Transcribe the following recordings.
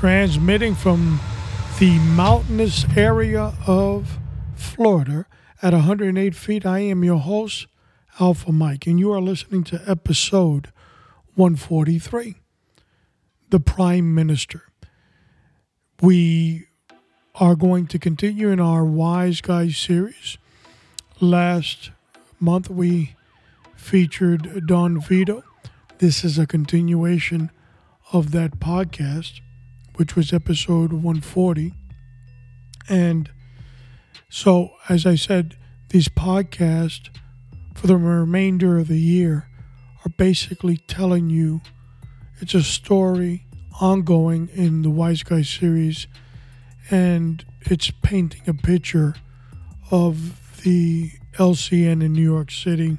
Transmitting from the mountainous area of Florida at 108 feet. I am your host, Alpha Mike, and you are listening to episode 143 The Prime Minister. We are going to continue in our Wise Guys series. Last month we featured Don Vito. This is a continuation of that podcast which was episode 140. And so, as I said, these podcasts for the remainder of the year are basically telling you it's a story ongoing in the Wise Guy series, and it's painting a picture of the LCN in New York City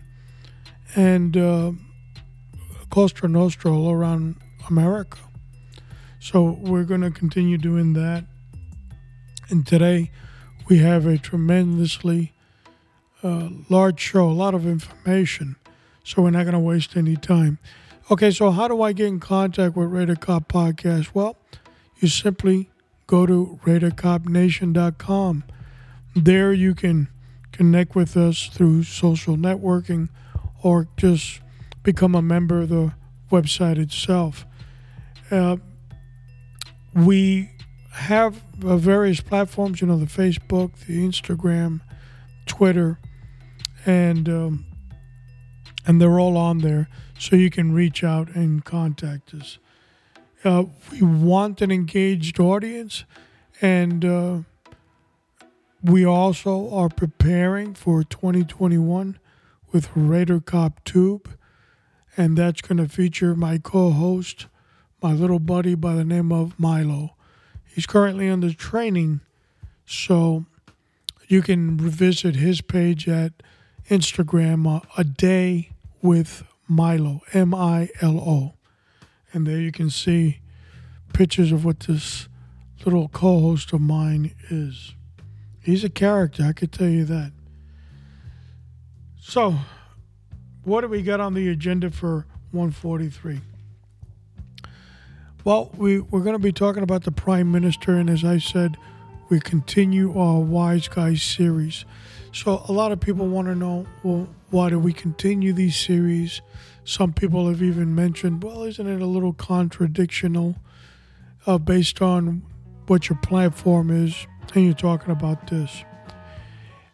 and uh, Costa Nostra around America. So we're going to continue doing that. And today we have a tremendously uh, large show, a lot of information. So we're not going to waste any time. Okay, so how do I get in contact with Raider Cop Podcast? Well, you simply go to RaiderCopNation.com. There you can connect with us through social networking or just become a member of the website itself. Uh, we have uh, various platforms, you know, the Facebook, the Instagram, Twitter, and um, and they're all on there, so you can reach out and contact us. Uh, we want an engaged audience, and uh, we also are preparing for 2021 with Raider Cop Tube, and that's going to feature my co-host my little buddy by the name of Milo. He's currently under training, so you can revisit his page at Instagram, uh, A Day with Milo, M I L O. And there you can see pictures of what this little co host of mine is. He's a character, I could tell you that. So, what do we got on the agenda for 143? Well, we, we're going to be talking about the Prime Minister, and as I said, we continue our Wise Guys series. So, a lot of people want to know well, why do we continue these series? Some people have even mentioned, well, isn't it a little contradictional uh, based on what your platform is and you're talking about this?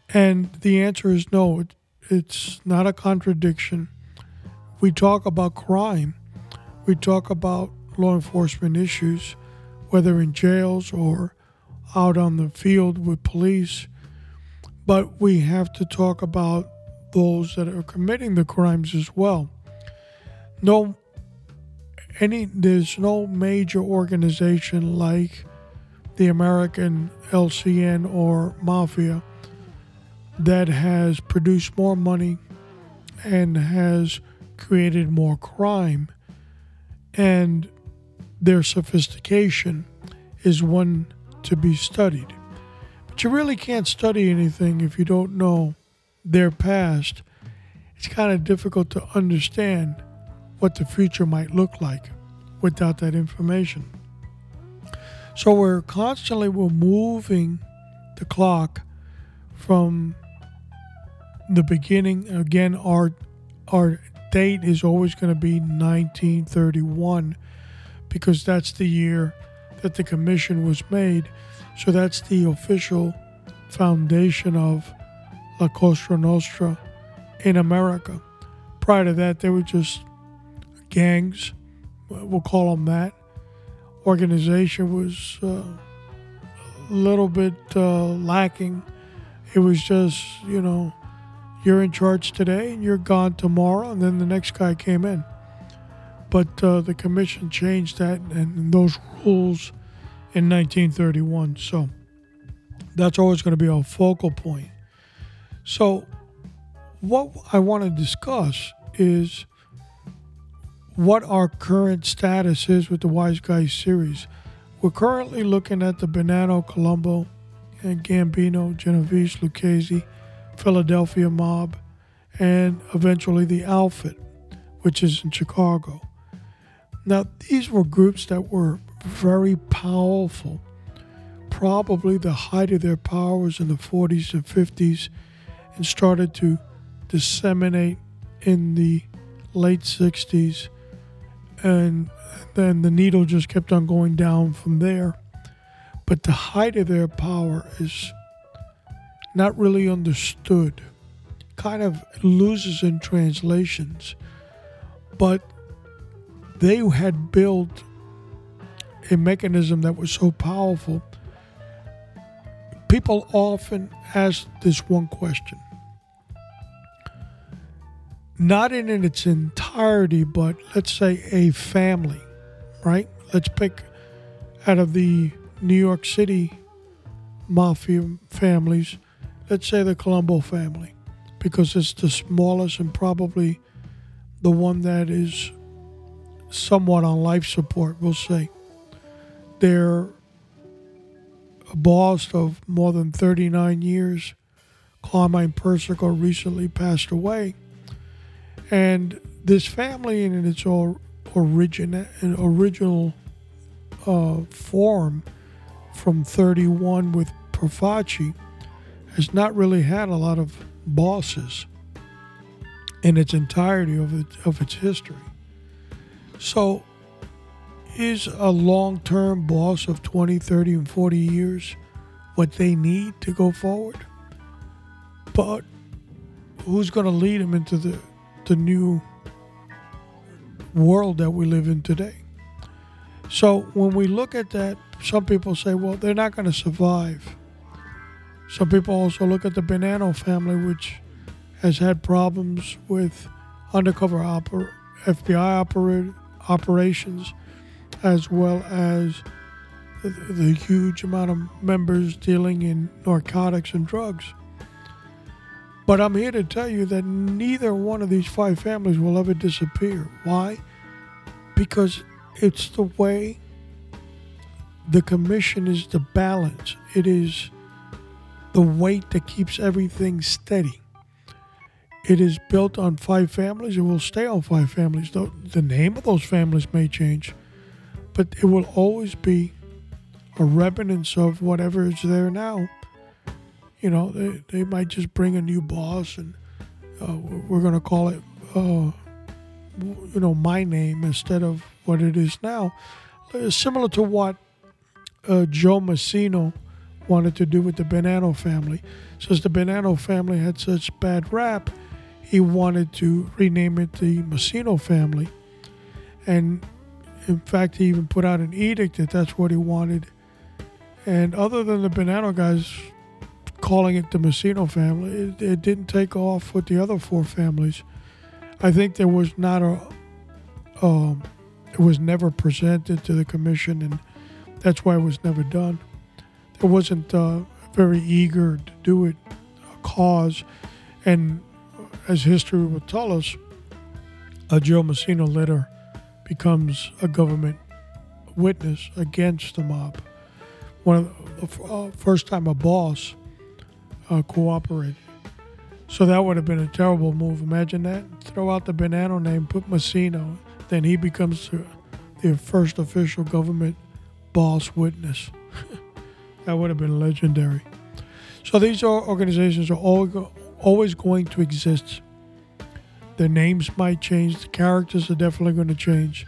And the answer is no, it, it's not a contradiction. We talk about crime, we talk about law enforcement issues, whether in jails or out on the field with police. But we have to talk about those that are committing the crimes as well. No, any there's no major organization like the American LCN or Mafia that has produced more money and has created more crime. And their sophistication is one to be studied. But you really can't study anything if you don't know their past. It's kind of difficult to understand what the future might look like without that information. So we're constantly we're moving the clock from the beginning. Again, our our date is always going to be 1931 because that's the year that the commission was made. So that's the official foundation of La Cosa Nostra in America. Prior to that, they were just gangs. We'll call them that. Organization was uh, a little bit uh, lacking. It was just, you know, you're in charge today and you're gone tomorrow, and then the next guy came in. But uh, the commission changed that and those rules in 1931. So that's always going to be our focal point. So, what I want to discuss is what our current status is with the Wise Guys series. We're currently looking at the Bonanno, Colombo, and Gambino, Genovese, Lucchese, Philadelphia mob, and eventually the Outfit, which is in Chicago. Now, these were groups that were very powerful. Probably the height of their power was in the 40s and 50s and started to disseminate in the late 60s. And then the needle just kept on going down from there. But the height of their power is not really understood, kind of loses in translations. But they had built a mechanism that was so powerful. People often ask this one question. Not in its entirety, but let's say a family, right? Let's pick out of the New York City mafia families, let's say the Colombo family, because it's the smallest and probably the one that is somewhat on life support, we'll say. They're a boss of more than 39 years. Carmine Persico recently passed away. And this family, in its origin, original uh, form from 31 with Profaci, has not really had a lot of bosses in its entirety of, of its history. So, is a long term boss of 20, 30, and 40 years what they need to go forward? But who's going to lead them into the, the new world that we live in today? So, when we look at that, some people say, well, they're not going to survive. Some people also look at the Bonanno family, which has had problems with undercover oper- FBI oper- operations, as well as the, the huge amount of members dealing in narcotics and drugs. But I'm here to tell you that neither one of these five families will ever disappear. Why? Because it's the way the commission is the balance. It is the weight that keeps everything steady. It is built on five families It will stay on five families. The, the name of those families may change, but it will always be a remnants of whatever is there now. You know, they, they might just bring a new boss and uh, we're going to call it, uh, you know, my name instead of what it is now. It's similar to what uh, Joe Massino wanted to do with the Bonanno family. Since the Bonanno family had such bad rap, he wanted to rename it the Massino family. And in fact, he even put out an edict that that's what he wanted. And other than the Bonanno guys calling it the Massino family, it, it didn't take off with the other four families. I think there was not a, um, it was never presented to the commission, and that's why it was never done. There wasn't uh, very eager to do it, a cause, and as history will tell us, a Joe Massino later becomes a government witness against the mob. One of the uh, first time a boss uh, cooperated. So that would have been a terrible move. Imagine that. Throw out the Bonanno name, put Massino, then he becomes the, the first official government boss witness. that would have been legendary. So these organizations are all always going to exist. Their names might change, the characters are definitely going to change,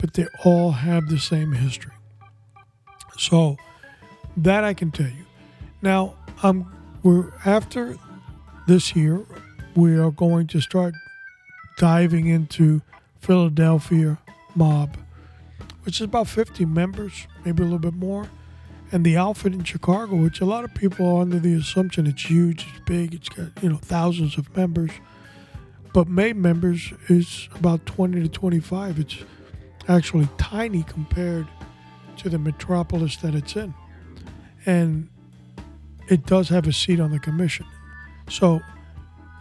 but they all have the same history. So that I can tell you. Now, um, we're after this year, we are going to start diving into Philadelphia Mob, which is about 50 members, maybe a little bit more. And the outfit in Chicago, which a lot of people are under the assumption it's huge, it's big, it's got, you know, thousands of members. But May members is about 20 to 25. It's actually tiny compared to the metropolis that it's in. And it does have a seat on the commission. So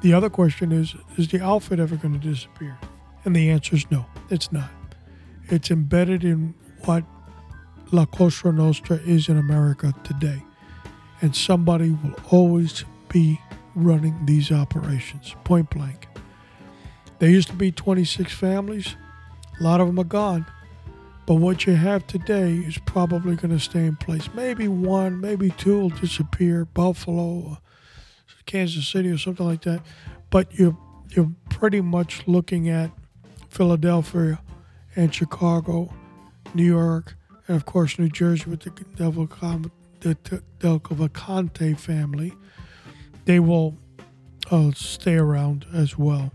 the other question is is the outfit ever going to disappear? And the answer is no, it's not. It's embedded in what La Cosa Nostra is in America today. And somebody will always be running these operations, point blank. There used to be 26 families, a lot of them are gone. But what you have today is probably going to stay in place. Maybe one, maybe two will disappear, Buffalo, Kansas City, or something like that. But you're you're pretty much looking at Philadelphia and Chicago, New York, and of course New Jersey with the DeCavalcante family. They will uh, stay around as well,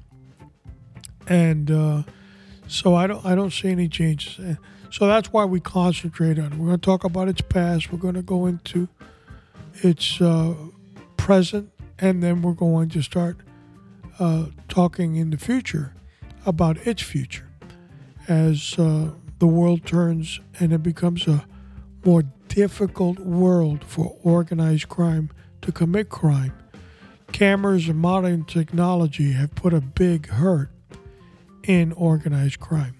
and uh, so I don't I don't see any changes. So that's why we concentrate on it. We're going to talk about its past. We're going to go into its uh, present, and then we're going to start uh, talking in the future about its future as uh, the world turns and it becomes a more difficult world for organized crime to commit crime. Cameras and modern technology have put a big hurt in organized crime.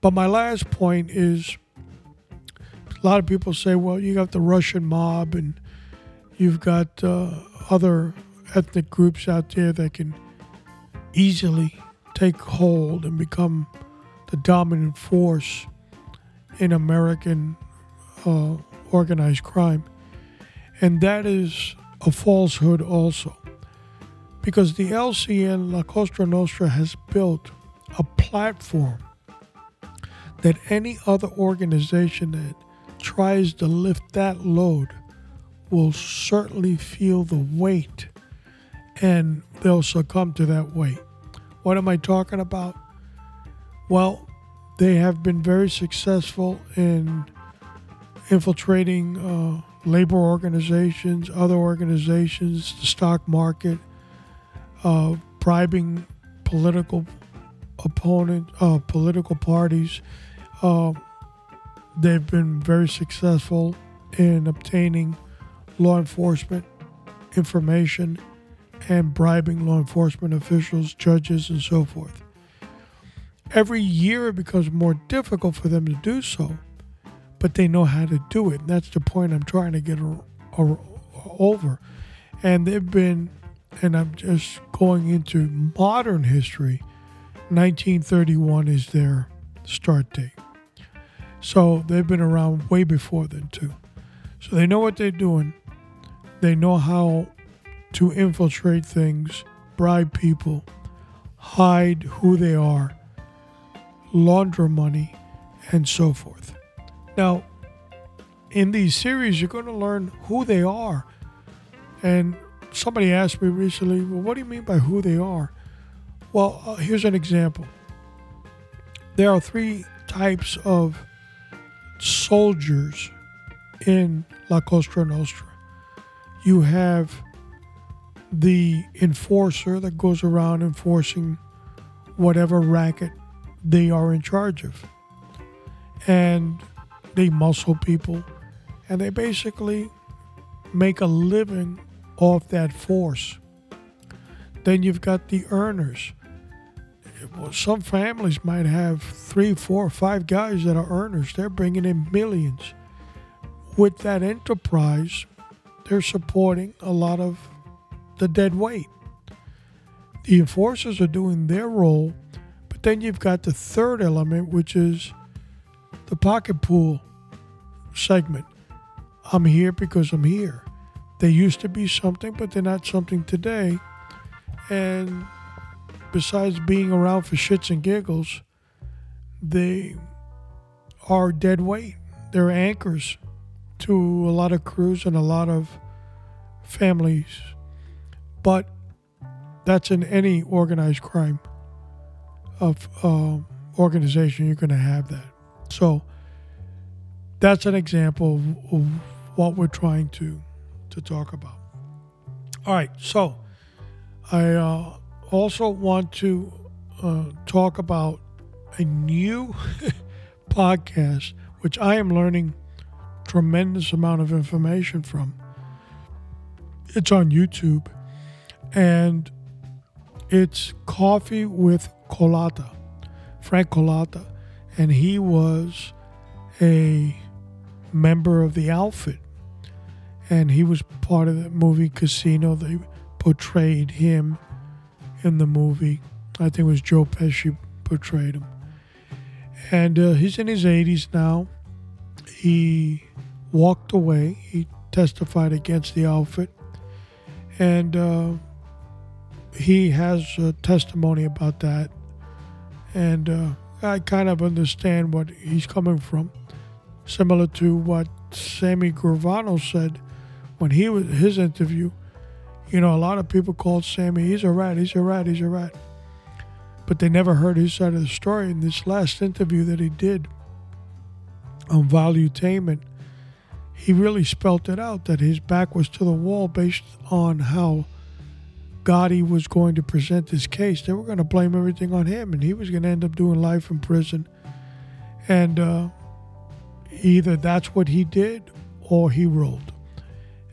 But my last point is a lot of people say, well, you got the Russian mob and you've got uh, other ethnic groups out there that can easily take hold and become the dominant force in American uh, organized crime. And that is a falsehood also. Because the LCN, La Cosa Nostra, has built a platform that any other organization that tries to lift that load will certainly feel the weight and they'll succumb to that weight. What am I talking about? Well, they have been very successful in infiltrating uh, labor organizations, other organizations, the stock market, uh, bribing political opponent, uh, political parties, uh, they've been very successful in obtaining law enforcement information and bribing law enforcement officials, judges, and so forth. Every year it becomes more difficult for them to do so, but they know how to do it. And that's the point I'm trying to get over. And they've been, and I'm just going into modern history, 1931 is their start date. So they've been around way before then, too. So they know what they're doing. They know how to infiltrate things, bribe people, hide who they are, launder money, and so forth. Now, in these series, you're going to learn who they are. And somebody asked me recently, well, what do you mean by who they are? Well, uh, here's an example. There are three types of soldiers in La Cosa Nostra. You have the enforcer that goes around enforcing whatever racket they are in charge of. And they muscle people and they basically make a living off that force. Then you've got the earners well, some families might have three, four, five guys that are earners. They're bringing in millions. With that enterprise, they're supporting a lot of the dead weight. The enforcers are doing their role, then you've got the third element, which is the pocket pool segment. I'm here because I'm here. They used to be something, but they're not something today. And besides being around for shits and giggles, they are dead weight. They're anchors to a lot of crews and a lot of families. But that's in any organized crime of uh, organization. You're going to have that. So that's an example of, of what we're trying to to talk about. All right, so I uh, also want to uh, talk about a new podcast, which I am learning tremendous amount of information from. It's on YouTube, and it's Coffee with Cullotta, Frank Cullotta, and he was a member of the outfit, and he was part of the movie Casino. They portrayed him in the movie. I think it was Joe Pesci portrayed him, and uh, he's in his 80s now. He walked away. He testified against the outfit, and uh, he has testimony about that. And uh, I kind of understand what he's coming from, similar to what Sammy Gravano said when he was his interview. You know, a lot of people called Sammy, he's a rat, he's a rat, he's a rat. But they never heard his side of the story. In this last interview that he did on Valuetainment, he really spelt it out that his back was to the wall based on how Gotti was going to present his case. They were going to blame everything on him, and he was going to end up doing life in prison. And uh, either that's what he did or he rolled.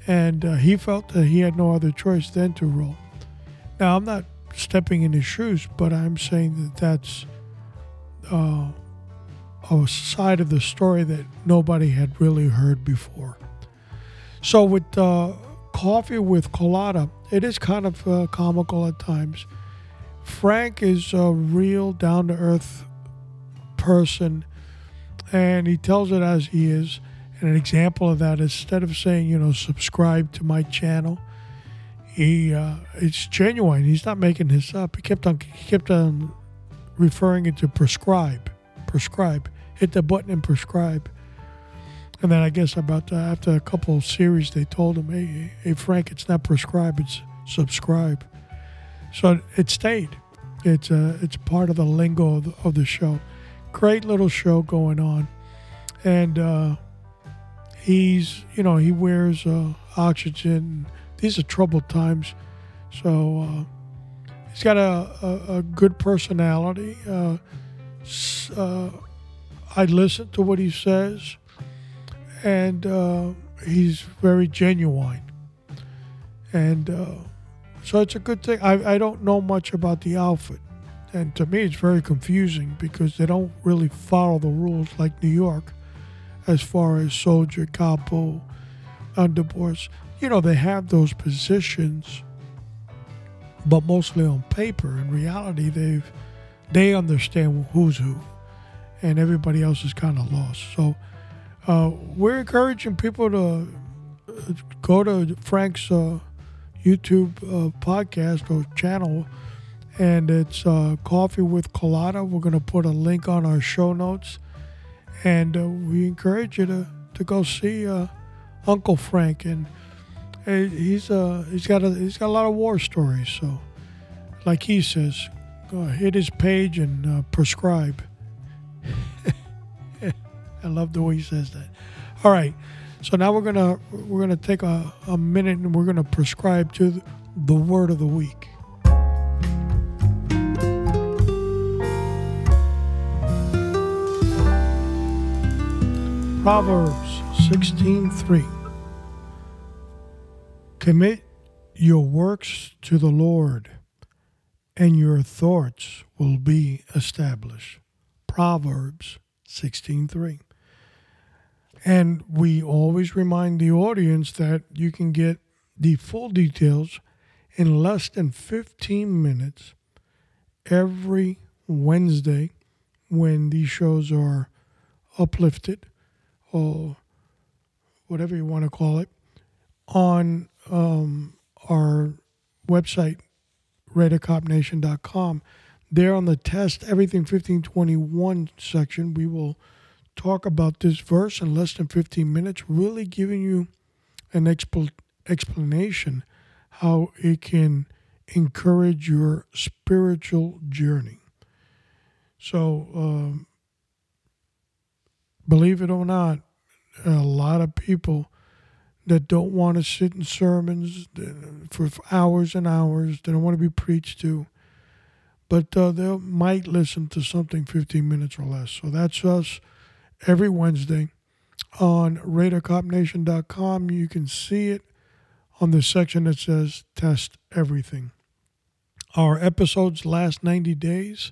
And uh, he felt that he had no other choice than to roll. Now, I'm not stepping in his shoes, but I'm saying that that's uh, a side of the story that nobody had really heard before. So, with uh, Coffee with Cullotta, it is kind of uh, comical at times. Frank is a real down to earth person and he tells it as he is. And an example of that, instead of saying, you know, subscribe to my channel, he uh, it's genuine. He's not making this up. He kept on he kept on referring it to prescribe, prescribe. Hit the button and prescribe. And then I guess about uh, after a couple of series, they told him, "Hey, hey, Frank, it's not prescribe, it's subscribe." So it stayed. It's uh, it's part of the lingo of the, of the show. Great little show going on, and uh, he's you know he wears uh, oxygen. These are troubled times, so uh, he's got a, a, a good personality. Uh, uh, I listen to what he says and uh, he's very genuine. And uh, so it's a good thing. I, I don't know much about the outfit. And to me, it's very confusing because they don't really follow the rules like New York as far as soldier, capo, underboss. You know, they have those positions, but mostly on paper. In reality, they've they understand who's who, and everybody else is kind of lost. So uh, we're encouraging people to uh, go to Frank's uh, YouTube uh, podcast or channel, and it's uh, Coffee with Cullotta. We're going to put a link on our show notes, and uh, we encourage you to, to go see Uncle Frank. And he's uh, he's got a he's got a lot of war stories. So, like he says, hit his page and prescribe. I love the way he says that. All right. So now we're gonna we're gonna take a, a minute and we're gonna prescribe to the word of the week. Proverbs 16:3 Commit your works to the Lord and your thoughts will be established. Proverbs 16:3 and we always remind the audience that you can get the full details in less than 15 minutes every Wednesday when these shows are uplifted or whatever you want to call it on um, our website, RadarCopNation.com. There on the test everything 1521 section, we will talk about this verse in less than 15 minutes, really giving you an expl- explanation how it can encourage your spiritual journey. So, um, believe it or not, a lot of people that don't want to sit in sermons for hours and hours, they don't want to be preached to, but uh, they might listen to something 15 minutes or less. So that's us every Wednesday on RadarCopNation.com. You can see it on the section that says Test Everything. Our episodes last 90 days,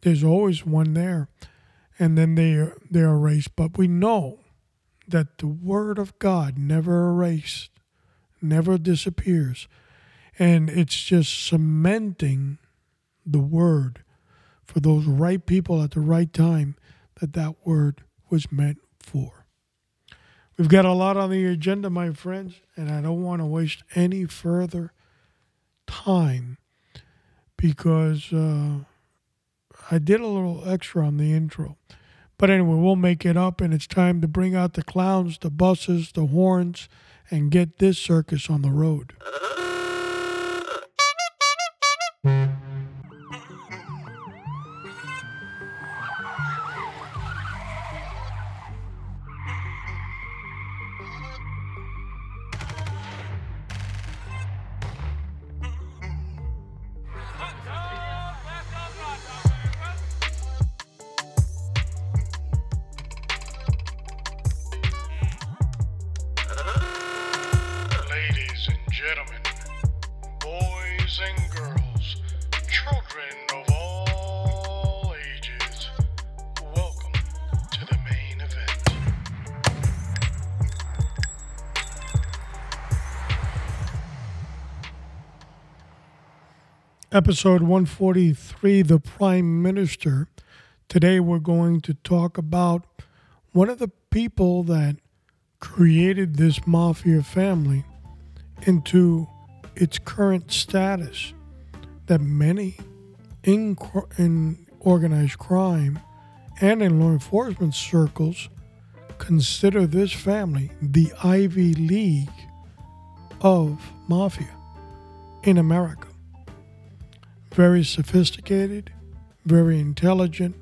there's always one there, and then they, they're erased. But we know that the Word of God never erased, never disappears. And it's just cementing the Word for those right people at the right time that that Word was meant for. We've got a lot on the agenda, my friends, and I don't want to waste any further time because uh, I did a little extra on the intro. But anyway, we'll make it up, and it's time to bring out the clowns, the buses, the horns, and get this circus on the road. Episode 143, The Prime Minister. Today we're going to talk about one of the people that created this mafia family into its current status that many in, in organized crime and in law enforcement circles consider this family the Ivy League of mafia in America very sophisticated, very intelligent.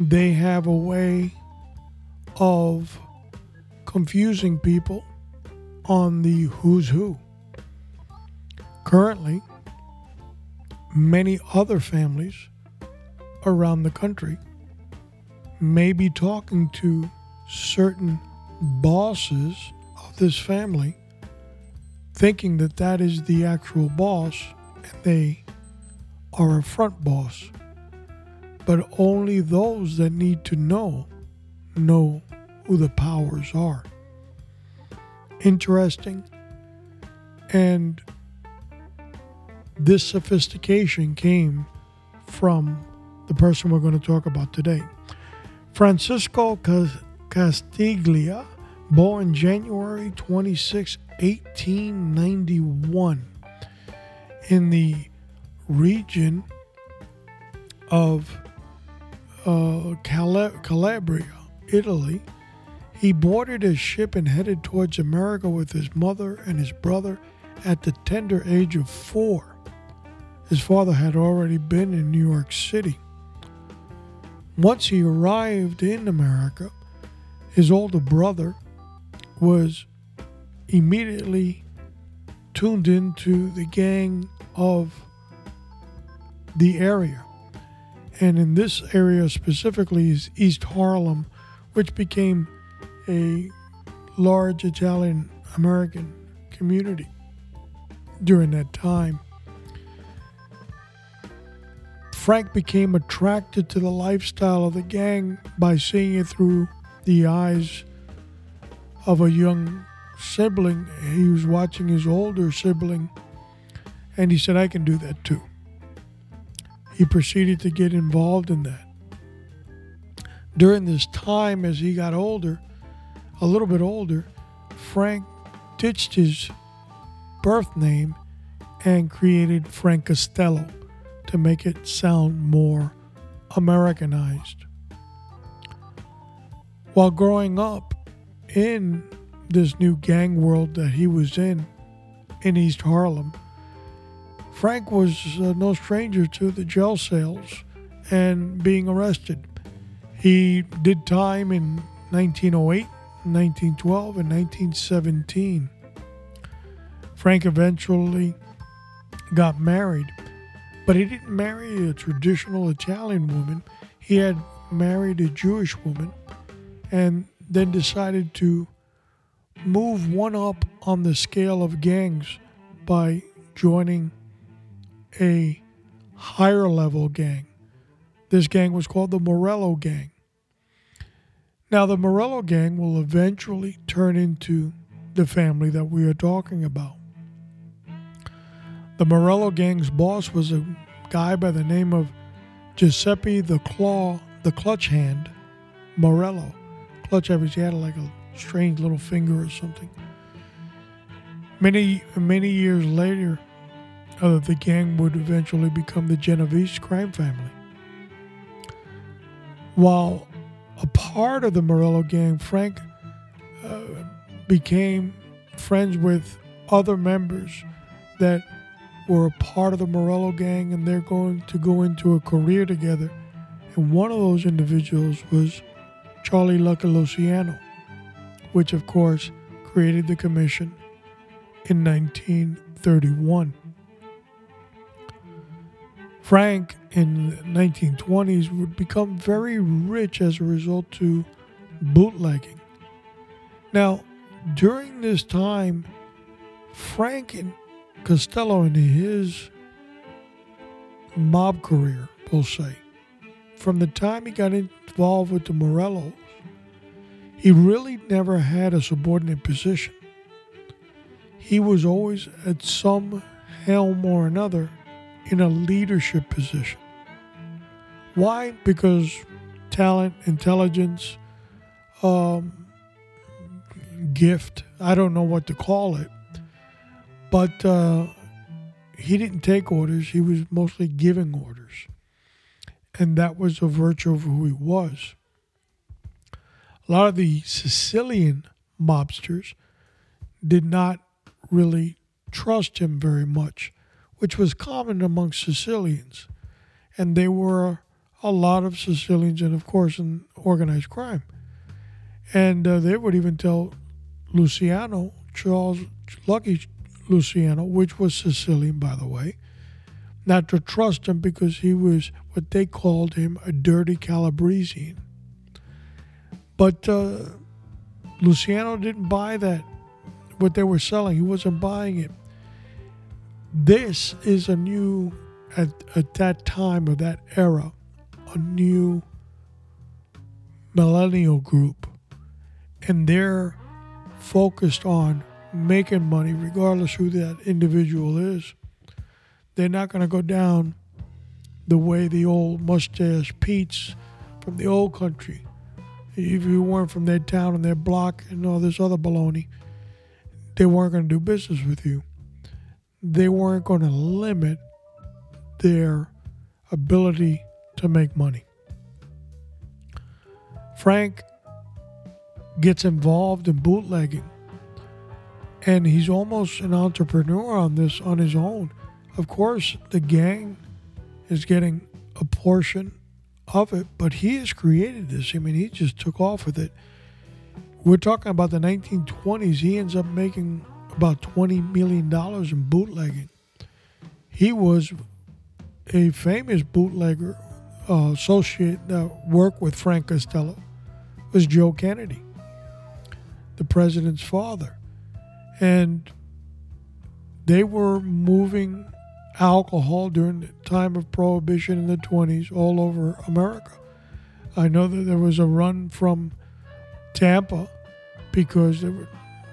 They have a way of confusing people on the who's who. Currently, many other families around the country may be talking to certain bosses of this family, thinking that that is the actual boss, and they are a front boss, but only those that need to know know who the powers are. Interesting. And this sophistication came from the person we're going to talk about today. Francisco Castiglia, born January 26, 1891, in the region of uh, Calabria, Italy. He boarded a ship and headed towards America with his mother and his brother at the tender age of four. His father had already been in New York City. Once he arrived in America, his older brother was immediately tuned into the gang of the area. And in this area specifically is East Harlem, which became a large Italian American community during that time. Frank became attracted to the lifestyle of the gang by seeing it through the eyes of a young sibling. He was watching his older sibling, and he said, I can do that too he proceeded to get involved in that. During this time, as he got older, a little bit older, Frank ditched his birth name and created Frank Costello to make it sound more Americanized. While growing up in this new gang world that he was in, in East Harlem, Frank was uh, no stranger to the jail cells and being arrested. He did time in 1908, 1912, and 1917. Frank eventually got married, but he didn't marry a traditional Italian woman. He had married a Jewish woman and then decided to move one up on the scale of gangs by joining a higher level gang. This gang was called the Morello Gang. Now, the Morello Gang will eventually turn into the family that we are talking about. The Morello Gang's boss was a guy by the name of Giuseppe the Claw, the Clutch Hand Morello. Clutch Evans, he had like a strange little finger or something. Many, many years later, uh, the gang would eventually become the Genovese crime family. While a part of the Morello gang, Frank uh, became friends with other members that were a part of the Morello gang and they're going to go into a career together. And one of those individuals was Charlie Lucky Luciano, which of course created the commission in 1931. Frank in the 1920s would become very rich as a result to bootlegging. Now, during this time, Frank and Costello in his mob career, we'll say, from the time he got involved with the Morellos, he really never had a subordinate position. He was always at some helm or another in a leadership position. Why? Because talent, intelligence, um, gift, I don't know what to call it, but uh, he didn't take orders, he was mostly giving orders. And that was a virtue of who he was. A lot of the Sicilian mobsters did not really trust him very much which was common among Sicilians. And there were a lot of Sicilians, and of course, in organized crime. And uh, they would even tell Luciano, Charles Lucky Luciano, which was Sicilian, by the way, not to trust him because he was what they called him a dirty Calabresian. But uh, Luciano didn't buy that, what they were selling. He wasn't buying it this is a new at, at that time of that era a new millennial group. And they're focused on making money regardless who that individual is. They're not going to go down the way the old mustache pete's from the old country. If you weren't from their town and their block and all this other baloney they weren't going to do business with you they weren't going to limit their ability to make money. Frank gets involved in bootlegging and he's almost an entrepreneur on this on his own. Of course, the gang is getting a portion of it, but he has created this. I mean, he just took off with it. We're talking about the 1920s. He ends up making about $20 million in bootlegging. He was a famous bootlegger uh, associate that worked with Frank Costello was Joe Kennedy, the president's father. And they were moving alcohol during the time of prohibition in the 20s all over America. I know that there was a run from Tampa because there were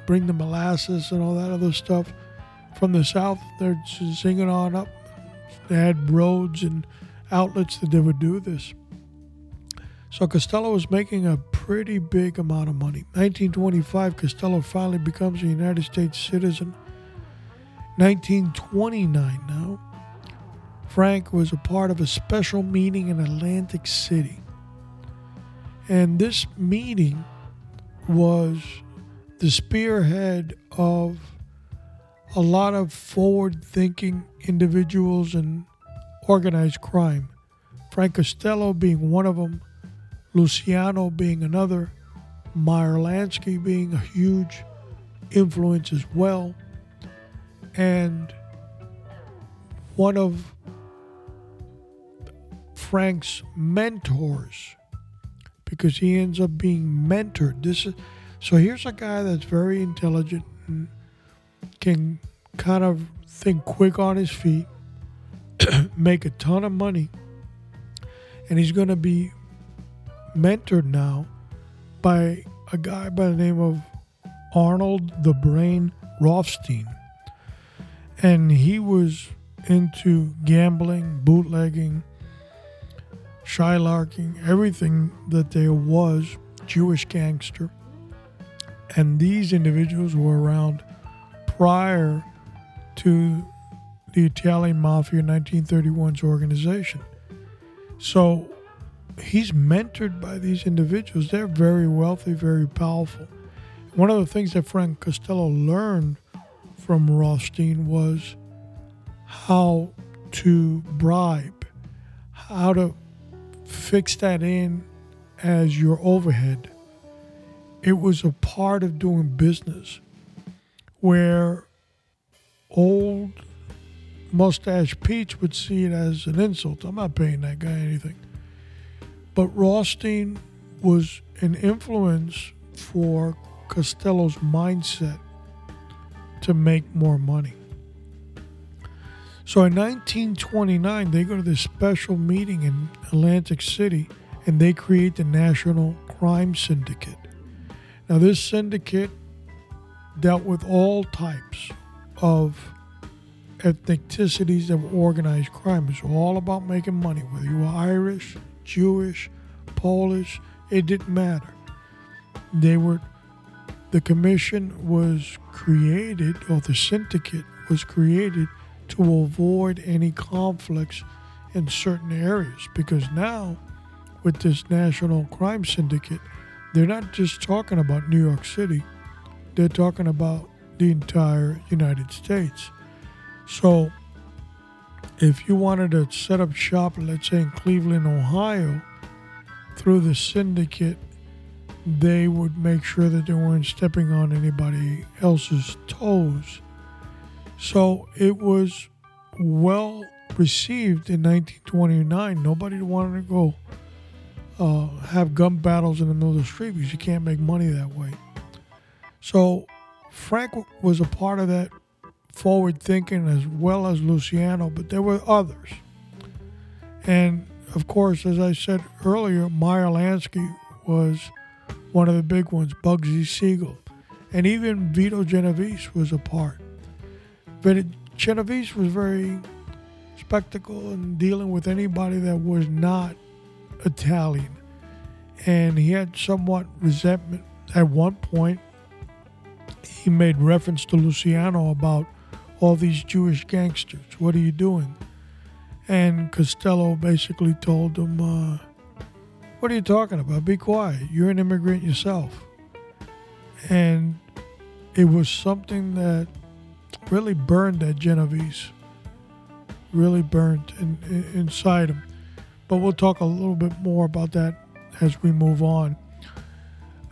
bring the molasses and all that other stuff from the south. They're singing on up. They had roads and outlets that they would do this. So Costello was making a pretty big amount of money. 1925, Costello finally becomes a United States citizen. 1929 now, Frank was a part of a special meeting in Atlantic City. And this meeting was the spearhead of a lot of forward thinking individuals and organized crime. Frank Costello being one of them, Luciano being another, Meyer Lansky being a huge influence as well, and one of Frank's mentors because he ends up being mentored. This is so here's a guy that's very intelligent and can kind of think quick on his feet, make a ton of money, and he's going to be mentored now by a guy by the name of Arnold the Brain Rothstein. And he was into gambling, bootlegging, shylocking, everything that there was, Jewish gangster. And these individuals were around prior to the Italian Mafia 1931's organization. So he's mentored by these individuals. They're very wealthy, very powerful. One of the things that Frank Costello learned from Rothstein was how to bribe, how to fix that in as your overhead. It was a part of doing business where old mustache Pete would see it as an insult. I'm not paying that guy anything. But Rothstein was an influence for Costello's mindset to make more money. So in 1929, they go to this special meeting in Atlantic City and they create the National Crime Syndicate. Now, this syndicate dealt with all types of ethnicities of organized crime. It's all about making money, whether you were Irish, Jewish, Polish, it didn't matter. They were the commission was created, or the syndicate was created to avoid any conflicts in certain areas because now with this national crime syndicate, they're not just talking about New York City, they're talking about the entire United States. So if you wanted to set up shop, let's say in Cleveland, Ohio, through the syndicate, they would make sure that they weren't stepping on anybody else's toes. So it was well received in 1929. Nobody wanted to go uh, have gun battles in the middle of the street because you can't make money that way. So Frank was a part of that forward thinking as well as Luciano, but there were others. And of course, as I said earlier, Meyer Lansky was one of the big ones, Bugsy Siegel. And even Vito Genovese was a part. But Genovese was very spectacle in dealing with anybody that was not Italian. And he had somewhat resentment. At one point, he made reference to Luciano about all these Jewish gangsters. What are you doing? And Costello basically told him, uh, What are you talking about? Be quiet. You're an immigrant yourself. And it was something that really burned that Genovese. Really burned in, in, inside him. But we'll talk a little bit more about that as we move on.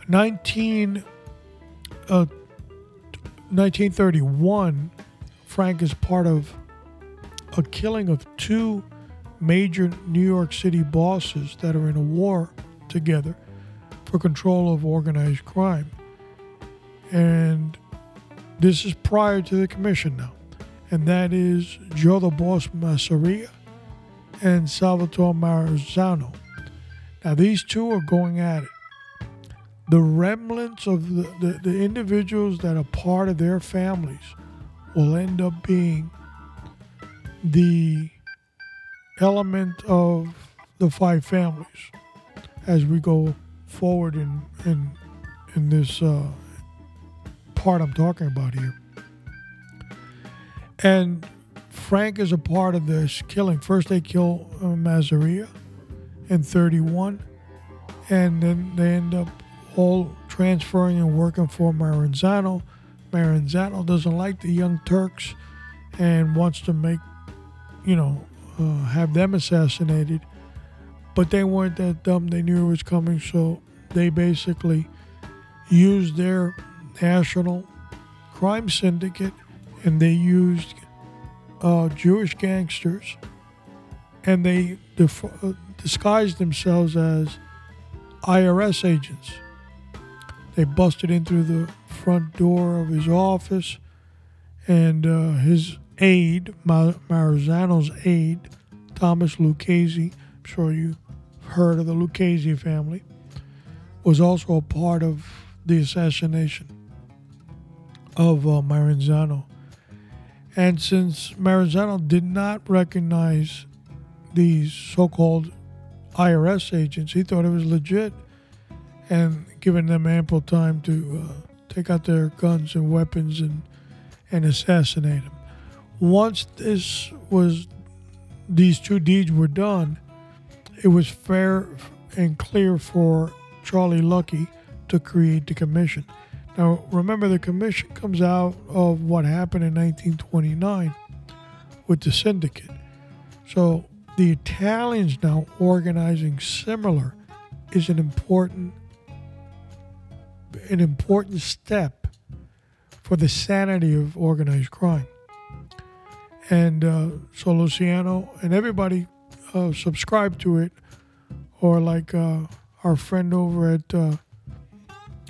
19, uh, 1931, Frank is part of a killing of two major New York City bosses that are in a war together for control of organized crime. And this is prior to the commission now. And that is Joe the Boss Masseria and Salvatore Maranzano. Now, these two are going at it. The remnants of the, the, the individuals that are part of their families will end up being the element of the five families as we go forward in in in this uh, part I'm talking about here. And Frank is a part of this killing. First, they kill uh, Masseria in 31, and then they end up all transferring and working for Maranzano. Maranzano doesn't like the Young Turks and wants to make, you know, uh, have them assassinated. But they weren't that dumb. They knew it was coming, so they basically used their national crime syndicate and they used uh, Jewish gangsters and they def- uh, disguised themselves as IRS agents. They busted in through the front door of his office, and uh, his aide, Mar- Maranzano's aide, Thomas Lucchese, I'm sure you heard of the Lucchese family, was also a part of the assassination of uh, Maranzano. And since Maranzano did not recognize these so called IRS agents, he thought it was legit and giving them ample time to uh, take out their guns and weapons and, and assassinate him. Once this was, these two deeds were done, it was fair and clear for Charlie Lucky to create the commission. Now, remember, the commission comes out of what happened in 1929 with the syndicate. So the Italians now organizing similar is an important an important step for the sanity of organized crime. And uh, so Luciano and everybody uh, subscribed to it, or like uh, our friend over at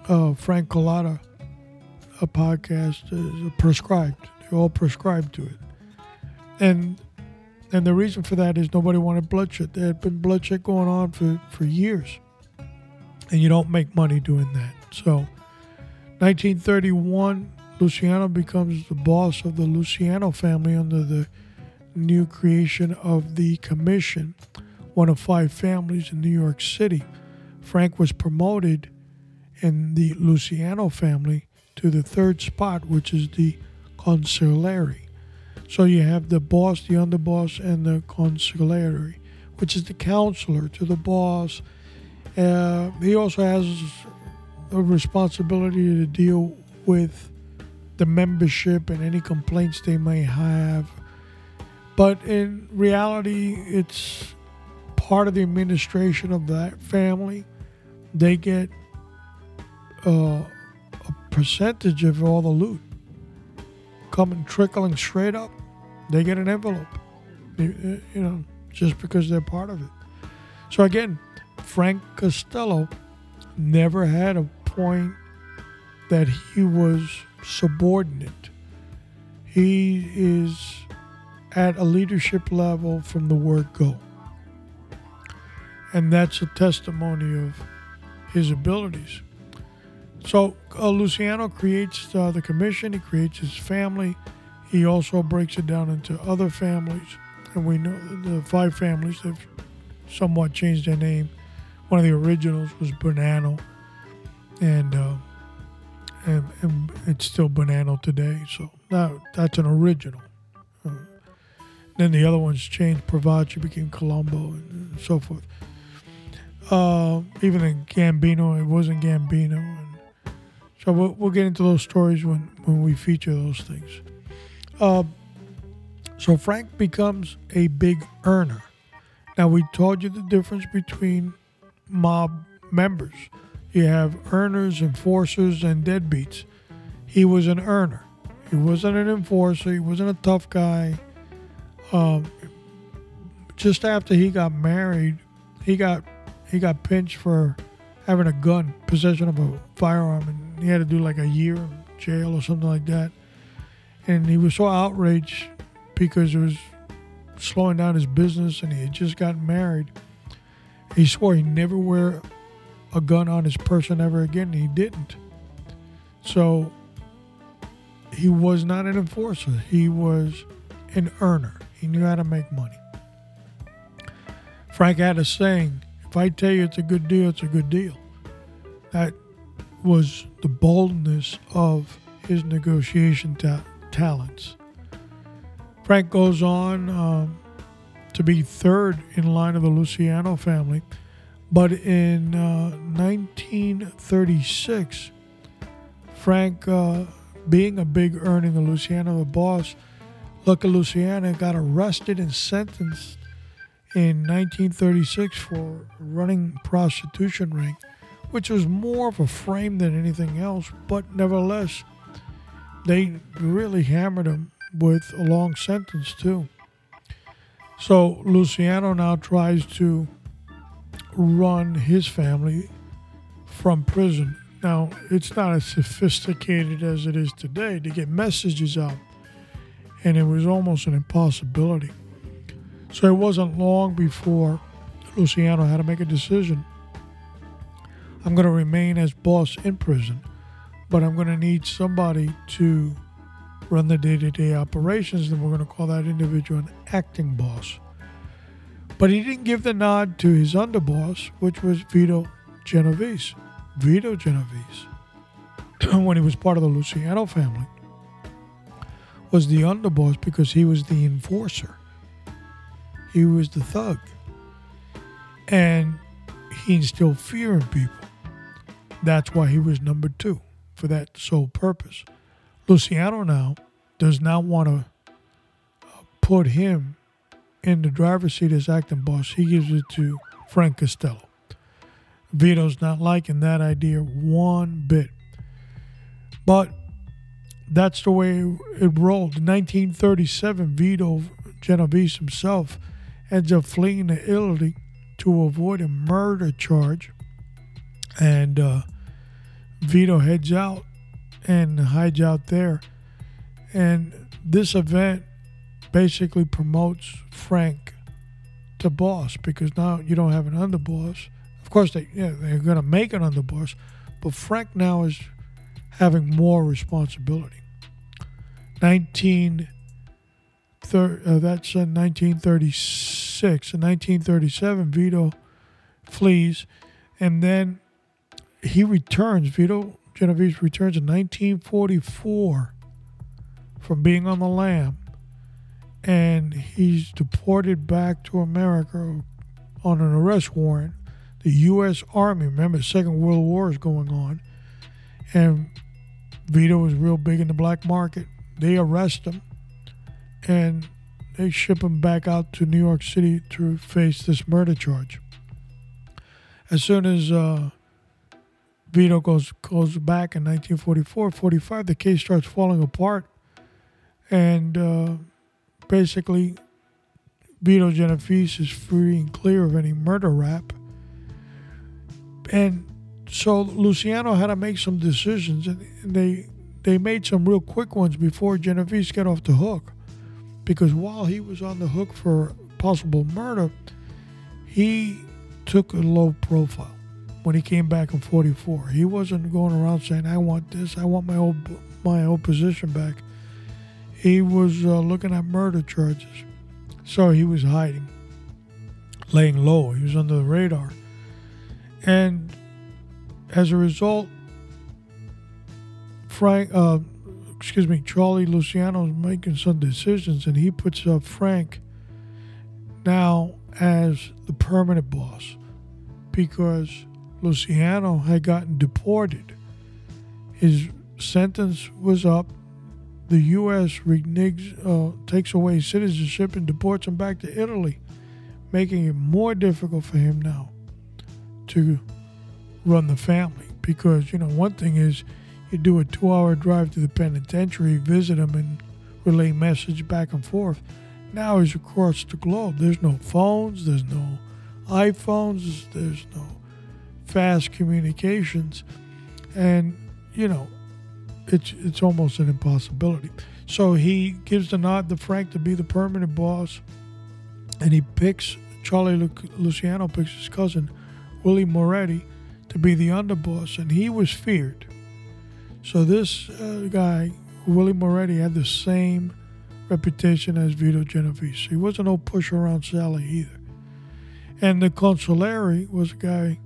uh, Frank Cullotta, a podcast is prescribed. They all prescribed to it, and and the reason for that is nobody wanted bloodshed. There had been bloodshed going on for, for years, and you don't make money doing that. So, 1931, Luciano becomes the boss of the Luciano family under the new creation of the Commission, one of five families in New York City. Frank was promoted in the Luciano family to the third spot, which is the consigliere. So you have the boss, the underboss, and the consigliere, which is the counselor to the boss. Uh, he also has a responsibility to deal with the membership and any complaints they may have. But in reality, it's part of the administration of that family. They get uh, a percentage of all the loot coming trickling straight up. They get an envelope, you know, just because they're part of it. So again, Frank Costello never had a point that he was subordinate. He is at a leadership level from the word go. And that's a testimony of his abilities. So uh, Luciano creates uh, the commission, he creates his family. He also breaks it down into other families. And we know the five families have somewhat changed their name. One of the originals was Bonanno, and, uh, and, and it's still Bonanno today. So that, that's an original. Uh, then the other ones changed. Profaci became Colombo and so forth. Uh, even in Gambino, it wasn't Gambino. So we'll, we'll get into those stories when, when we feature those things. Uh, so Frank becomes a big earner. Now, we told you the difference between mob members. You have earners, enforcers, and deadbeats. He was an earner. He wasn't an enforcer. He wasn't a tough guy. Um, just after he got married, he got he got pinched for having a gun, possession of a firearm, and he had to do like a year in jail or something like that. And he was so outraged because it was slowing down his business and he had just gotten married. He swore he'd never wear a gun on his person ever again, and he didn't. So he was not an enforcer, he was an earner. He knew how to make money. Frank had a saying I tell you it's a good deal, it's a good deal. That was the boldness of his negotiation ta- talents. Frank goes on um, to be third in line of the Luciano family, but in uh, 1936, Frank uh, being a big earning of Luciano the boss, at Luciano got arrested and sentenced in 1936 for running prostitution ring, which was more of a frame than anything else, but nevertheless, they really hammered him with a long sentence too. So Luciano now tries to run his family from prison. Now, it's not as sophisticated as it is today to get messages out, and it was almost an impossibility. So it wasn't long before Luciano had to make a decision. I'm going to remain as boss in prison, but I'm going to need somebody to run the day to day operations, and we're going to call that individual an acting boss. But he didn't give the nod to his underboss, which was Vito Genovese. Vito Genovese, when he was part of the Luciano family, was the underboss because he was the enforcer. He was the thug. And he instilled fear in people. That's why he was number two for that sole purpose. Luciano now does not want to uh, put him in the driver's seat as acting boss. He gives it to Frank Costello. Vito's not liking that idea one bit. But that's the way it rolled. In 1937, Vito Genovese himself ends up fleeing to Italy to avoid a murder charge. And uh, Vito heads out and hides out there. And this event basically promotes Frank to boss because now you don't have an underboss. Of course, they yeah, they're going to make an underboss, but Frank now is having more responsibility. 19 uh, that's in 1936. In 1937, Vito flees, and then he returns. Vito Genovese returns in 1944 from being on the lam, and he's deported back to America on an arrest warrant. The U.S. Army, remember, the Second World War is going on, and Vito was real big in the black market. They arrest him, and they ship him back out to New York City to face this murder charge. As soon as uh, Vito goes goes back in 1944, 45, the case starts falling apart, and uh, basically, Vito Genovese is free and clear of any murder rap. And so Luciano had to make some decisions, and they they made some real quick ones before Genovese got off the hook, because while he was on the hook for possible murder, he took a low profile when he came back in 44. He wasn't going around saying, I want this, I want my old, my old position back. He was uh, looking at murder charges. So he was hiding, laying low. He was under the radar. And as a result, Frank, uh, excuse me, Charlie Luciano is making some decisions, and he puts up Frank now as the permanent boss because Luciano had gotten deported. His sentence was up. The U.S. uh, takes away citizenship and deports him back to Italy, making it more difficult for him now to run the family. Because, you know, one thing is you do a two hour drive to the penitentiary, visit him, and relay message back and forth. Now he's across the globe. There's no phones, there's no iPhones, there's no fast communications, and you know, it's it's almost an impossibility. So he gives the nod to Frank to be the permanent boss, and he picks Charlie Lu- Luciano picks his cousin Willie Moretti to be the underboss, and he was feared. So this uh, guy Willie Moretti had the same reputation as Vito Genovese. He wasn't no push around Sally either. And the consigliere was a guy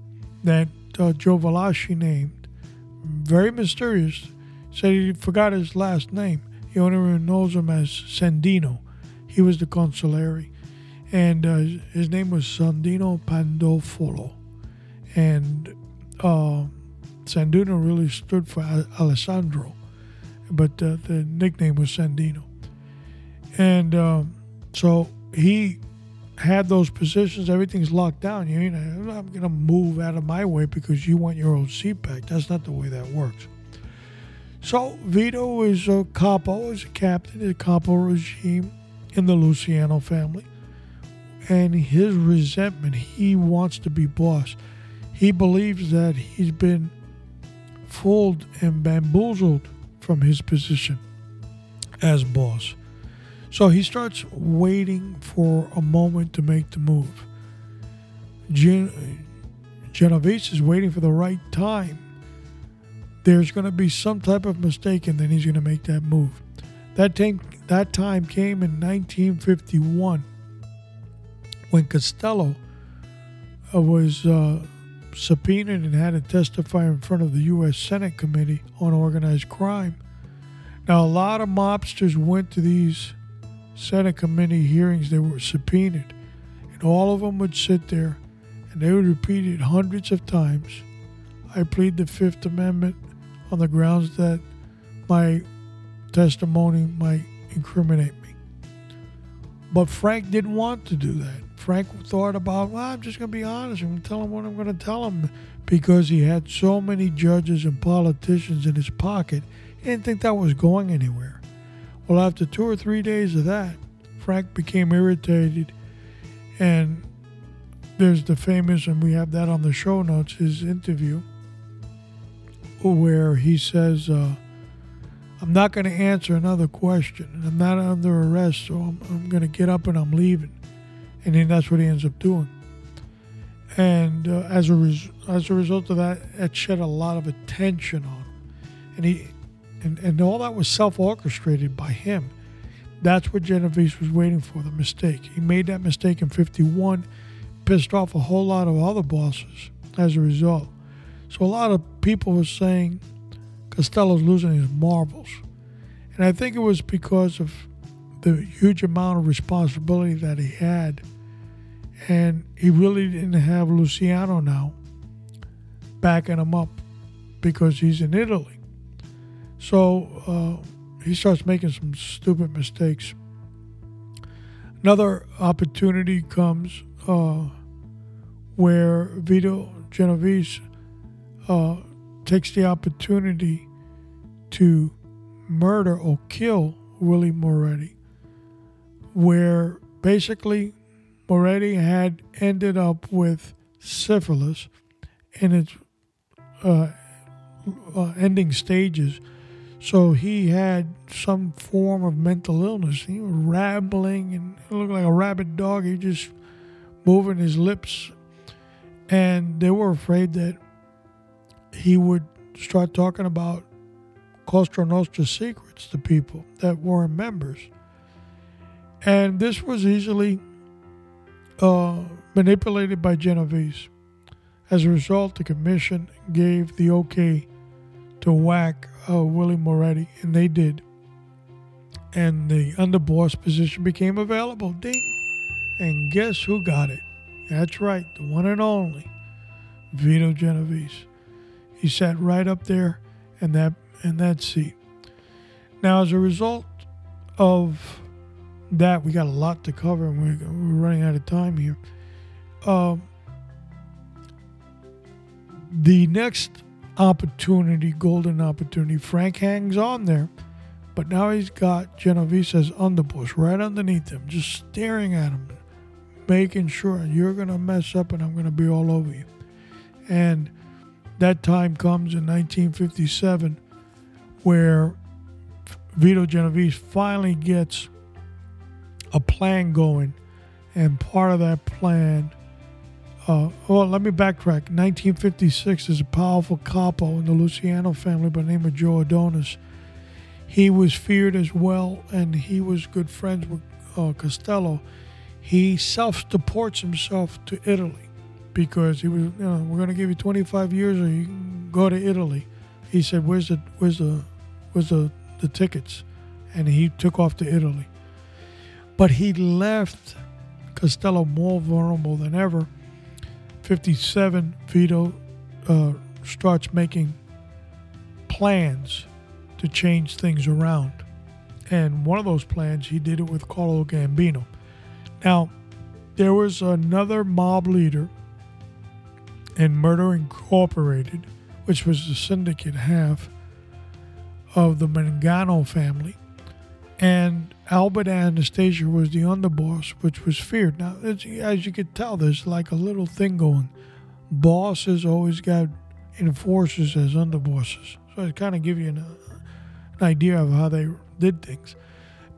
that uh, Joe Valachi named. Very mysterious. Said he forgot his last name. He only knows him as Sandino. He was the consigliere. And uh, his name was Sandino Pandolfo. And uh, Sandino really stood for Alessandro. but uh, the nickname was Sandino. And um, so he had those positions. Everything's locked down. You know, I'm going to move out of my way because you want your old seat back. That's not the way that works. So Vito is a capo, is a captain of the capo regime in the Luciano family. And his resentment, he wants to be boss. He believes that he's been fooled and bamboozled from his position as boss. So he starts waiting for a moment to make the move. Gen- Genovese is waiting for the right time. There's going to be some type of mistake, and then he's going to make that move. That time, that time came in 1951 when Costello was uh, subpoenaed and had to testify in front of the U.S. Senate Committee on Organized Crime. Now, a lot of mobsters went to these Senate committee hearings. They were subpoenaed, and all of them would sit there and they would repeat it hundreds of times. I plead the Fifth Amendment on the grounds that my testimony might incriminate me. But Frank didn't want to do that. Frank thought about, well, I'm just going to be honest. To tell him what I'm going to tell him because he had so many judges and politicians in his pocket. He didn't think that was going anywhere. Well, after two or three days of that, Frank became irritated. And there's the famous, and we have that on the show notes, his interview, where he says, uh, I'm not going to answer another question. I'm not under arrest, so I'm, I'm going to get up and I'm leaving and then that's what he ends up doing. And uh, as a res- as a result of that, it shed a lot of attention on him, and he and, and all that was self orchestrated by him. That's what Genovese was waiting for the mistake. He made that mistake in 51, pissed off a whole lot of other bosses as a result. So a lot of people were saying Costello's losing his marbles. And I think it was because of the huge amount of responsibility that he had. And he really didn't have Luciano now backing him up because he's in Italy. So uh, he starts making some stupid mistakes. Another opportunity comes uh, where Vito Genovese uh, takes the opportunity to murder or kill Willie Moretti where basically Moretti had ended up with syphilis in its uh, uh, ending stages. So he had some form of mental illness. He was rambling and looked like a rabid dog. He just moving his lips. And they were afraid that he would start talking about Cosa Nostra secrets to people that weren't members. And this was easily uh, manipulated by Genovese. As a result, the commission gave the okay to whack uh, Willie Moretti, and they did. And the underboss position became available. Ding! And guess who got it? That's right, the one and only Vito Genovese. He sat right up there in that in that seat. Now, as a result of that we got a lot to cover and we're, we're running out of time here. Um, the next opportunity, golden opportunity, Frank hangs on there, but now he's got Genovese's underboss right underneath him, just staring at him, making sure you're going to mess up and I'm going to be all over you. And that time comes in 1957 where Vito Genovese finally gets a plan going, and part of that plan. Uh, well, let me backtrack. 1956 is a powerful capo in the Luciano family by the name of Joe Adonis. He was feared as well, and he was good friends with uh, Costello. He self-deports himself to Italy because he was, you know, we're going to give you 25 years, or you can go to Italy. He said, "Where's the, where's the, where's the, the tickets?" And he took off to Italy. But he left Costello more vulnerable than ever. 57, Vito uh, starts making plans to change things around. And one of those plans, he did it with Carlo Gambino. Now, there was another mob leader in Murder Incorporated, which was the syndicate half of the Mangano family. And Albert Anastasia was the underboss, which was feared. Now, as you could tell, there's like a little thing going. Bosses always got enforcers as underbosses. So I kind of give you an, an idea of how they did things.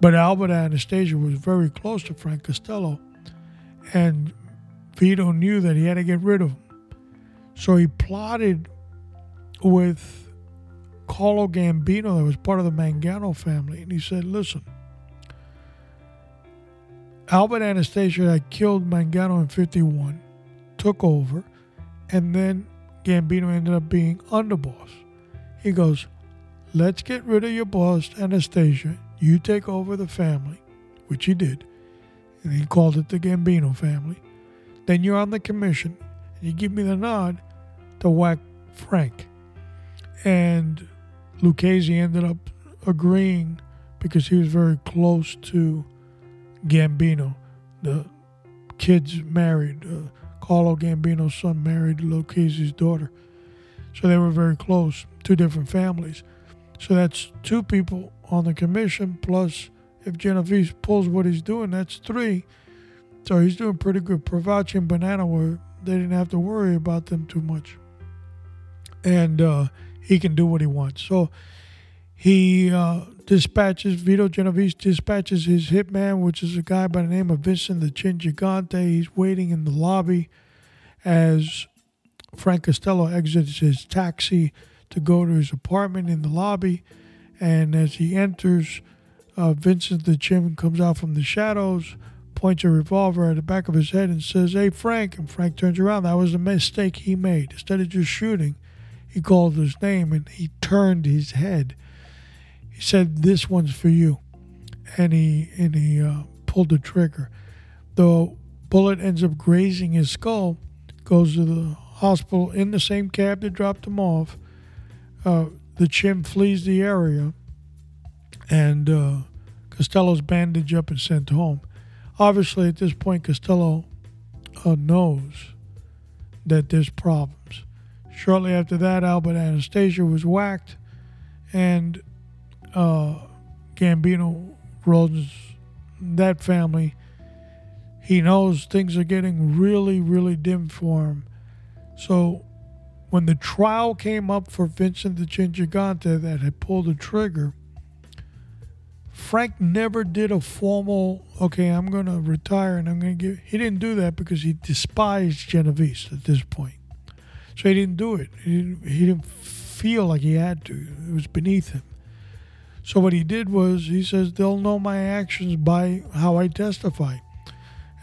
But Albert Anastasia was very close to Frank Costello, and Vito knew that he had to get rid of him. So he plotted with Carlo Gambino, that was part of the Mangano family, and he said, Listen, Albert Anastasia had killed Mangano in 51, took over, and then Gambino ended up being underboss. He goes, Let's get rid of your boss, Anastasia. You take over the family, which he did. And he called it the Gambino family. Then you're on the commission, and you give me the nod to whack Frank. And Lucchese ended up agreeing because he was very close to Gambino. The kids married. Uh, Carlo Gambino's son married Lucchese's daughter. So they were very close, two different families. So that's two people on the commission, plus if Genovese pulls what he's doing, that's three. So he's doing pretty good. Profaci and Bonanno were, they didn't have to worry about them too much. And uh, he can do what he wants. So he uh, dispatches, Vito Genovese dispatches his hitman, which is a guy by the name of Vincent the Chin Gigante. He's waiting in the lobby as Frank Costello exits his taxi to go to his apartment in the lobby. And as he enters, uh, Vincent the Chin comes out from the shadows, points a revolver at the back of his head, and says, Hey, Frank. And Frank turns around. That was a mistake he made. Instead of just shooting, he called his name and he turned his head. Said, This one's for you. And he, and he uh, pulled the trigger. The bullet ends up grazing his skull, goes to the hospital in the same cab that dropped him off. Uh, the Chin flees the area, and uh, Costello's bandaged up and sent home. Obviously, at this point, Costello uh, knows that there's problems. Shortly after that, Albert Anastasia was whacked, and uh, Gambino runs that family. He knows things are getting really, really dim for him. So when the trial came up for Vincent the Chin that had pulled the trigger, Frank never did a formal, okay, I'm going to retire and I'm going to give. He didn't do that because he despised Genovese at this point. So he didn't do it. He didn't, he didn't feel like he had to, it was beneath him. So what he did was he says, they'll know my actions by how I testify.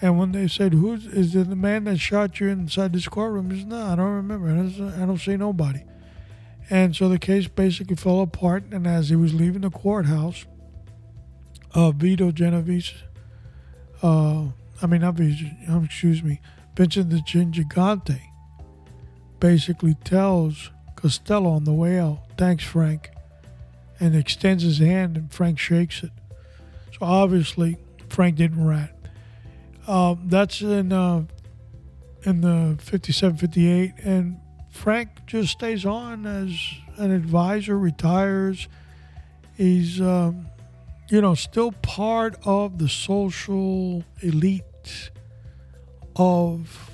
And when they said, "Who's is it the man that shot you inside this courtroom?" He said, "No, I don't remember. I don't, I don't see nobody." And so the case basically fell apart. And as he was leaving the courthouse, uh, Vito Genovese, uh, I mean, not Vito, um, excuse me, Vincent the Gigante, basically tells Costello on the way out, "Thanks, Frank," and extends his hand, and Frank shakes it. So obviously, Frank didn't rat. Uh, that's in uh, in the 57, 58, and Frank just stays on as an advisor, retires. He's, um, you know, still part of the social elite of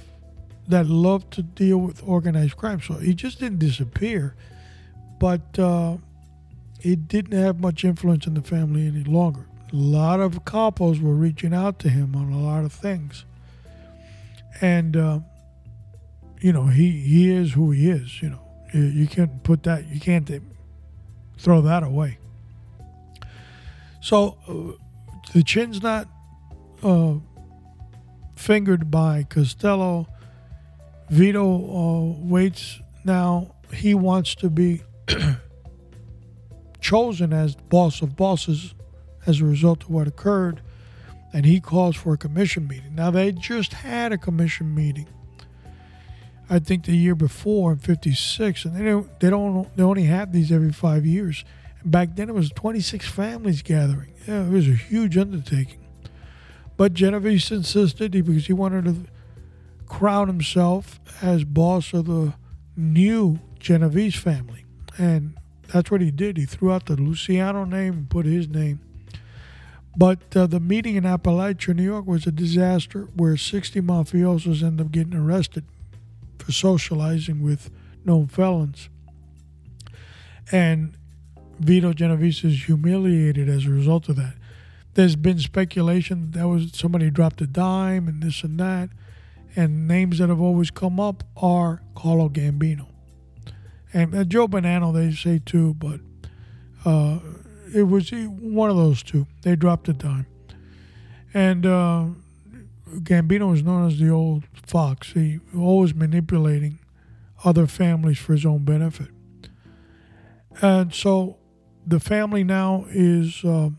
that love to deal with organized crime. So he just didn't disappear, but uh, he didn't have much influence in the family any longer a lot of couples were reaching out to him on a lot of things. And, uh, you know, he, he is who he is. You know, you, you can't put that, you can't throw that away. So uh, the chin's not uh, fingered by Costello. Vito uh, waits now. He wants to be chosen as boss of bosses as a result of what occurred, and he calls for a commission meeting. Now, they just had a commission meeting, I think the year before in 56, and they don't, they don't, they only have these every five years. And Back then, it was 26 families gathering. Yeah, it was a huge undertaking. But Genovese insisted because he wanted to crown himself as boss of the new Genovese family. And that's what he did. He threw out the Luciano name and put his name. But uh, the meeting in Apalachin, New York, was a disaster where 60 mafiosos ended up getting arrested for socializing with known felons. And Vito Genovese is humiliated as a result of that. There's been speculation that was somebody dropped a dime and this and that. And names that have always come up are Carlo Gambino. And uh, Joe Bonanno, they say too, but uh, it was one of those two. They dropped a dime. And uh, Gambino was known as the old fox. He always manipulating other families for his own benefit. And so the family now is uh,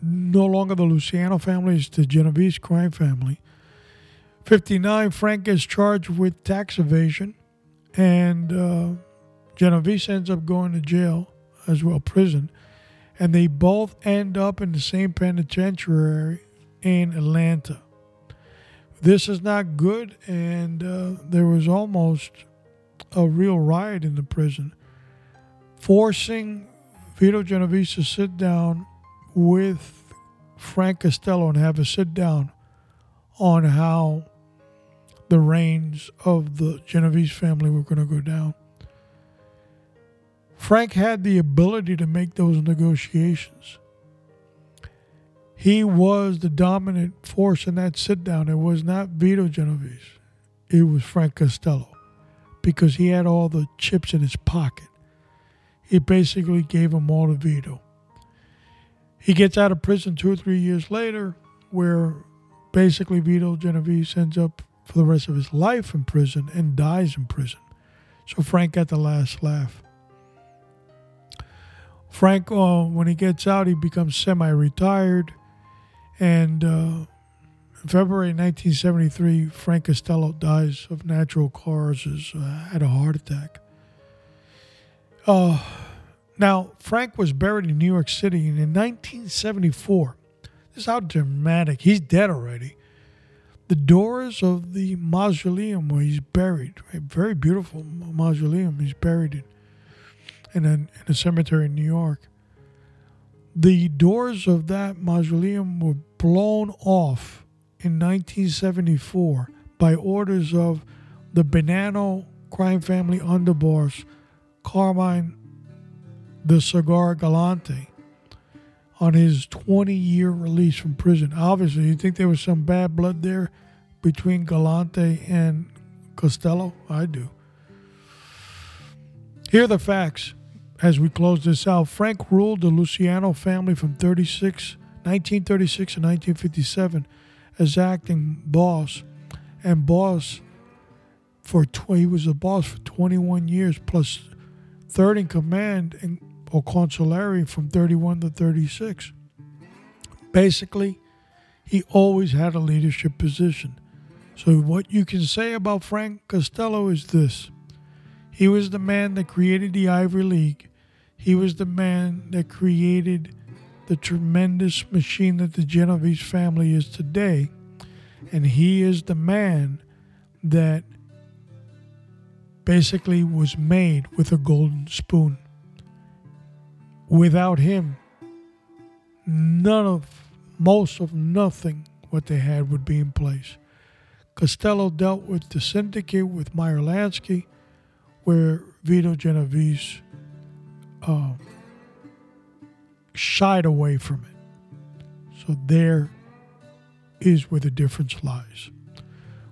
no longer the Luciano family, it's the Genovese crime family. 59, Frank is charged with tax evasion, and uh, Genovese ends up going to jail as well, prison. And they both end up in the same penitentiary in Atlanta. This is not good, and uh, there was almost a real riot in the prison, forcing Vito Genovese to sit down with Frank Costello and have a sit down on how the reins of the Genovese family were going to go down. Frank had the ability to make those negotiations. He was the dominant force in that sit down. It was not Vito Genovese, it was Frank Costello because he had all the chips in his pocket. He basically gave them all to Vito. He gets out of prison two or three years later, where basically Vito Genovese ends up for the rest of his life in prison and dies in prison. So Frank got the last laugh. Frank, uh, when he gets out, he becomes semi retired. And uh, in February 1973, Frank Costello dies of natural causes, uh, had a heart attack. Uh, now, Frank was buried in New York City, and in 1974, this is how dramatic, he's dead already. The doors of the mausoleum where he's buried, a very beautiful mausoleum he's buried in, in a, in a cemetery in New York. The doors of that mausoleum were blown off in 1974 by orders of the Bonanno crime family underboss, Carmine the Cigar Galante on his 20 year release from prison. Obviously, you think there was some bad blood there between Galante and Costello? I do. Here are the facts as we close this out. Frank ruled the Luciano family from 36, 1936 to 1957 as acting boss and boss for tw- he was a boss for 21 years plus third in command in or consulary from 31 to 36. Basically, he always had a leadership position. So, what you can say about Frank Costello is this he was the man that created the Ivory League, he was the man that created the tremendous machine that the Genovese family is today, and he is the man that basically was made with a golden spoon. Without him, none of, most of nothing what they had would be in place. Costello dealt with the syndicate with Meyer Lansky, where Vito Genovese uh, shied away from it. So there is where the difference lies.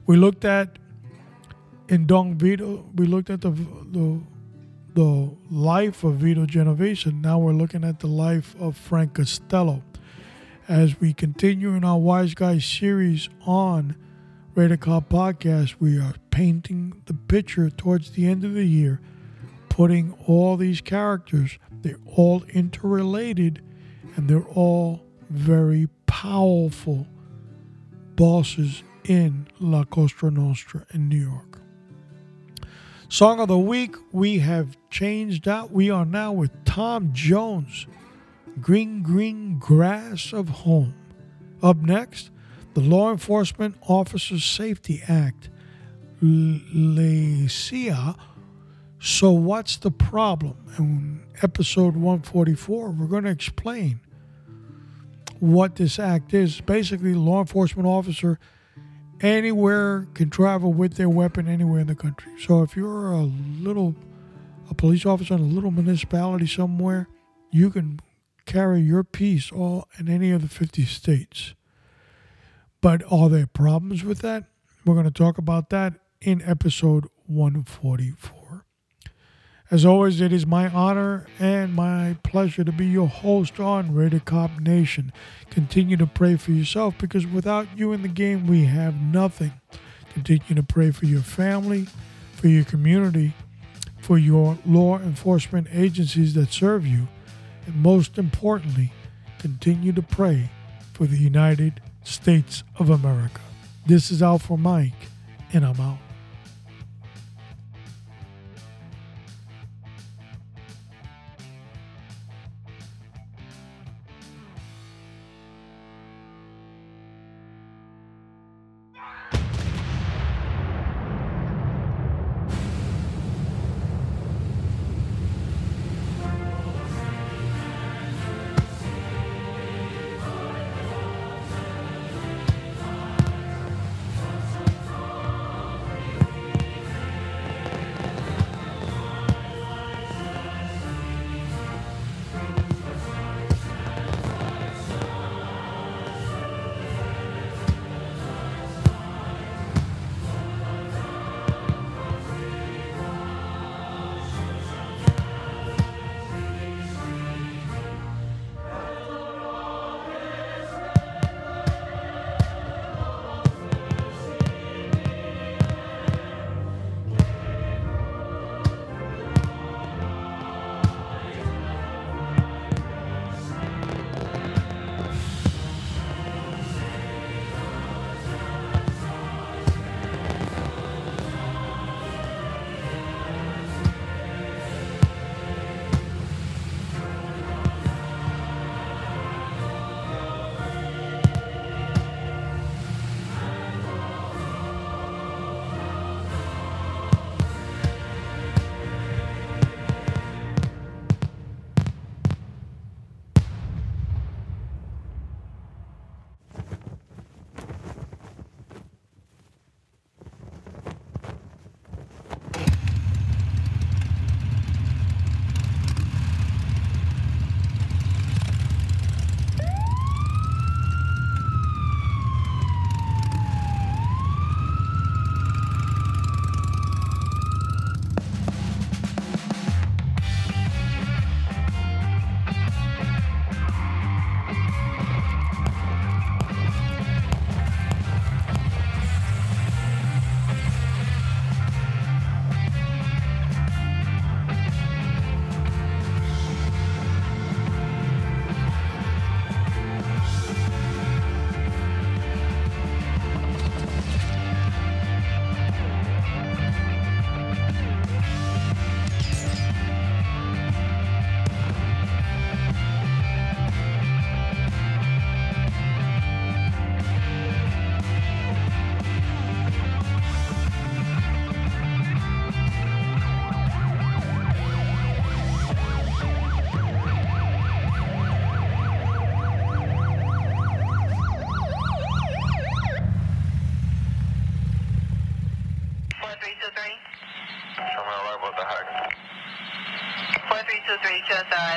We looked at in Don Vito, we looked at the the the life of Vito Genovese, now we're looking at the life of Frank Costello. As we continue in our Wise Guys series on Rated Cop Podcast, we are painting the picture towards the end of the year, putting all these characters, they're all interrelated, and they're all very powerful bosses in La Cosa Nostra in New York. Song of the week, we have changed out. We are now with Tom Jones, Green Green Grass of Home. Up next, the Law Enforcement Officers Safety Act, LEOSA. So, what's the problem? In episode 144, we're going to explain what this act is. Basically, law enforcement officer anywhere can travel with their weapon anywhere in the country. So if you're a little a police officer in a little municipality somewhere, you can carry your piece all in any of the 50 states. But are there problems with that? We're going to talk about that in episode 144. As always, it is my honor and my pleasure to be your host on Raider Cop Nation. Continue to pray for yourself because without you in the game, we have nothing. Continue to pray for your family, for your community, for your law enforcement agencies that serve you, and most importantly, continue to pray for the United States of America. This is Alpha Mike, and I'm out.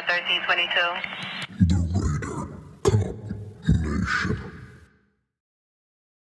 1322.